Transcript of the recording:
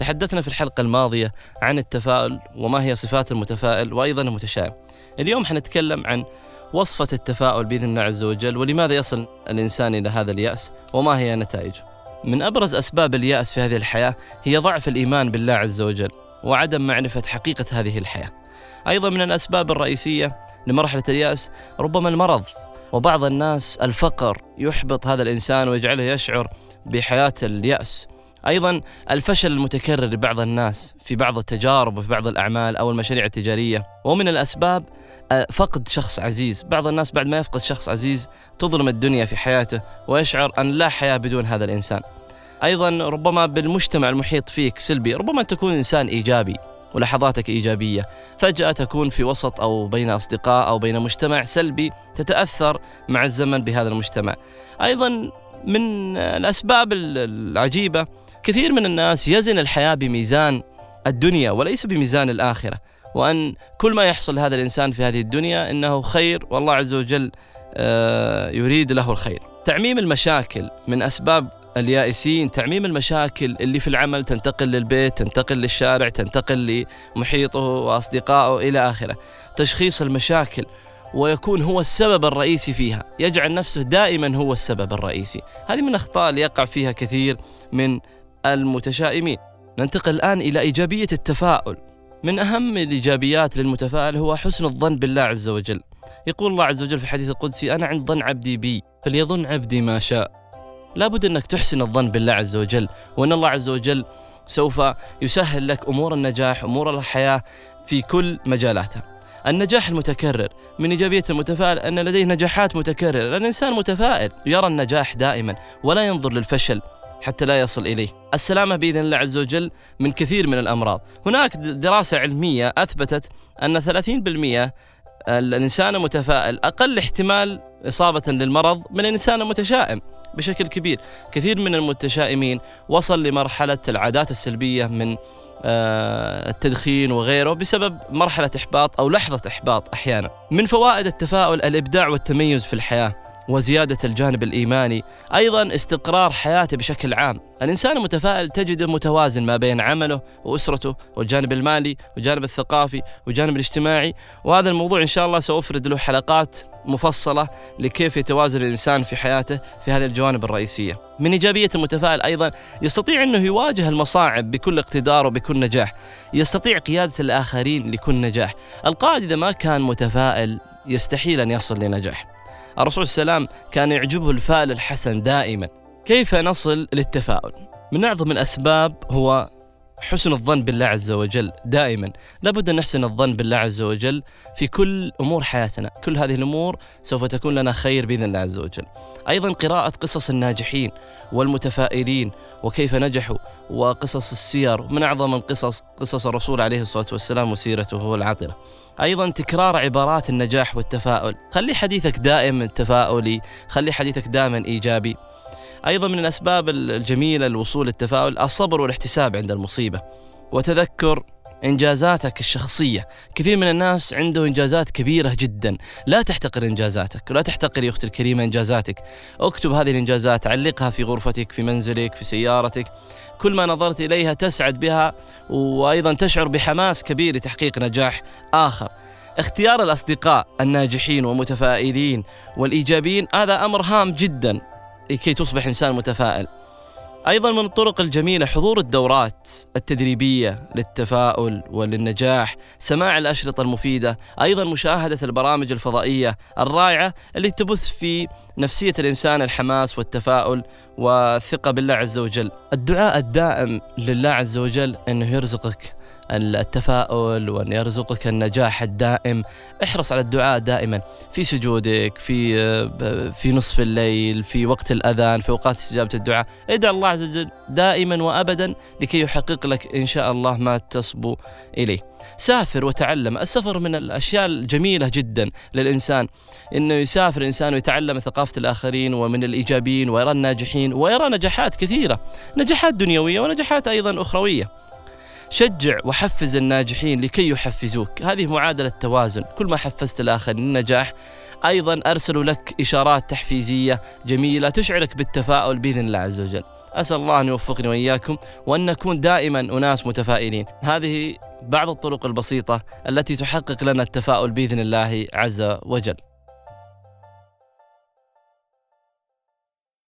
تحدثنا في الحلقة الماضية عن التفاؤل وما هي صفات المتفائل وأيضا المتشائم. اليوم حنتكلم عن وصفة التفاؤل بإذن الله عز وجل ولماذا يصل الإنسان إلى هذا اليأس وما هي نتائجه. من أبرز أسباب اليأس في هذه الحياة هي ضعف الإيمان بالله عز وجل وعدم معرفة حقيقة هذه الحياة. أيضا من الأسباب الرئيسية لمرحلة اليأس ربما المرض وبعض الناس الفقر يحبط هذا الإنسان ويجعله يشعر بحياة اليأس. أيضا الفشل المتكرر لبعض الناس في بعض التجارب وفي بعض الأعمال أو المشاريع التجارية ومن الأسباب آه، فقد شخص عزيز. بعض الناس بعد ما يفقد شخص عزيز تظلم الدنيا في حياته ويشعر أن لا حياة بدون هذا الإنسان. أيضا ربما بالمجتمع المحيط فيك سلبي ربما تكون إنسان إيجابي ولحظاتك إيجابية فجأة تكون في وسط أو بين أصدقاء أو بين مجتمع سلبي تتأثر مع الزمن بهذا المجتمع. أيضا من الأسباب العجيبة كثير من الناس يزن الحياة بميزان الدنيا وليس بميزان الآخرة. وأن كل ما يحصل لهذا الإنسان في هذه الدنيا إنه خير والله عز وجل آه، يريد له الخير. تعميم المشاكل من أسباب اليائسين تعميم المشاكل اللي في العمل تنتقل للبيت تنتقل للشارع تنتقل لمحيطه وأصدقائه إلى آخره. تشخيص المشاكل ويكون هو السبب الرئيسي فيها. يجعل نفسه دائما هو السبب الرئيسي. هذه من الأخطاء اللي يقع فيها كثير من المتشائمين. ننتقل الآن إلى إيجابية التفاؤل. من أهم الإيجابيات للمتفائل هو حسن الظن بالله عز وجل. يقول الله عز وجل في الحديث القدسي أنا عند ظن عبدي بي فليظن عبدي ما شاء. لابد أنك تحسن الظن بالله عز وجل وأن الله عز وجل سوف يسهل لك أمور النجاح أمور الحياة في كل مجالاتها. النجاح المتكرر. من إيجابية المتفائل أن لديه نجاحات متكررة. الإنسان متفائل يرى النجاح دائما ولا ينظر للفشل. حتى لا يصل إليه. السلامة بإذن الله عز وجل من كثير من الأمراض. هناك دراسة علمية أثبتت أن 30% الإنسان المتفائل أقل احتمال إصابة للمرض من الإنسان المتشائم بشكل كبير. كثير من المتشائمين وصل لمرحلة العادات السلبية من آه، التدخين وغيره بسبب مرحلة إحباط أو لحظة إحباط أحيانا. من فوائد التفاؤل الإبداع والتميز في الحياة. وزيادة الجانب الإيماني. أيضا استقرار حياته بشكل عام. الإنسان المتفائل تجده متوازن ما بين عمله وأسرته والجانب المالي والجانب الثقافي والجانب الاجتماعي. وهذا الموضوع إن شاء الله سأفرد له حلقات مفصلة لكيف يتوازن الإنسان في حياته في هذه الجوانب الرئيسية. من إيجابية المتفائل أيضا يستطيع أنه يواجه المصاعب بكل اقتدار وبكل نجاح. يستطيع قيادة الآخرين لكل نجاح. القائد إذا ما كان متفائل يستحيل أن يصل لنجاح. الرسول وسلم كان يعجبه الفعل الحسن دائما. كيف نصل للتفاؤل؟ من أعظم الأسباب هو حسن الظن بالله عز وجل دائما. لابد أن نحسن الظن بالله عز وجل في كل أمور حياتنا. كل هذه الأمور سوف تكون لنا خير بإذن الله عز وجل. أيضا قراءة قصص الناجحين والمتفائلين وكيف نجحوا وقصص السير من أعظم القصص قصص الرسول عليه الصلاة والسلام وسيرته العطرة أيضا تكرار عبارات النجاح والتفاؤل. خلي حديثك دائما تفاؤلي خلي حديثك دائما إيجابي. أيضا من الأسباب الجميلة للوصول للتفاؤل الصبر والاحتساب عند المصيبة. وتذكر إنجازاتك الشخصية. كثير من الناس عنده إنجازات كبيرة جدا. لا تحتقر إنجازاتك ولا تحتقر يا أختي الكريمة إنجازاتك. اكتب هذه الإنجازات علقها في غرفتك في منزلك في سيارتك. كل ما نظرت إليها تسعد بها وأيضا تشعر بحماس كبير لتحقيق نجاح آخر. اختيار الأصدقاء الناجحين والمتفائلين والإيجابيين هذا أمر هام جدا. لكي تصبح إنسان متفائل. أيضا من الطرق الجميلة حضور الدورات التدريبية للتفاؤل وللنجاح سماع الأشرطة المفيدة أيضا مشاهدة البرامج الفضائية الرائعة اللي تبث في نفسية الإنسان الحماس والتفاؤل والثقة بالله عز وجل. الدعاء الدائم لله عز وجل أنه يرزقك. التفاؤل وأن يرزقك النجاح الدائم. احرص على الدعاء دائما. في سجودك في في نصف الليل في وقت الأذان في أوقات استجابة الدعاء. ادعى الله عز وجل دائما وأبدا لكي يحقق لك إن شاء الله ما تصبو إليه. سافر وتعلم. السفر من الأشياء الجميلة جدا للإنسان. إنه يسافر إنسان ويتعلم ثقافة الآخرين ومن الإيجابيين ويرى الناجحين ويرى نجاحات كثيرة. نجاحات دنيوية ونجاحات أيضا أخروية. شجع وحفز الناجحين لكي يحفزوك. هذه معادلة توازن. كل ما حفزت الآخر للنجاح أيضا أرسلوا لك إشارات تحفيزية جميلة تشعرك بالتفاؤل بإذن الله عز وجل. أسأل الله أن يوفقني وإياكم وأن نكون دائما أناس متفائلين. هذه بعض الطرق البسيطة التي تحقق لنا التفاؤل بإذن الله عز وجل.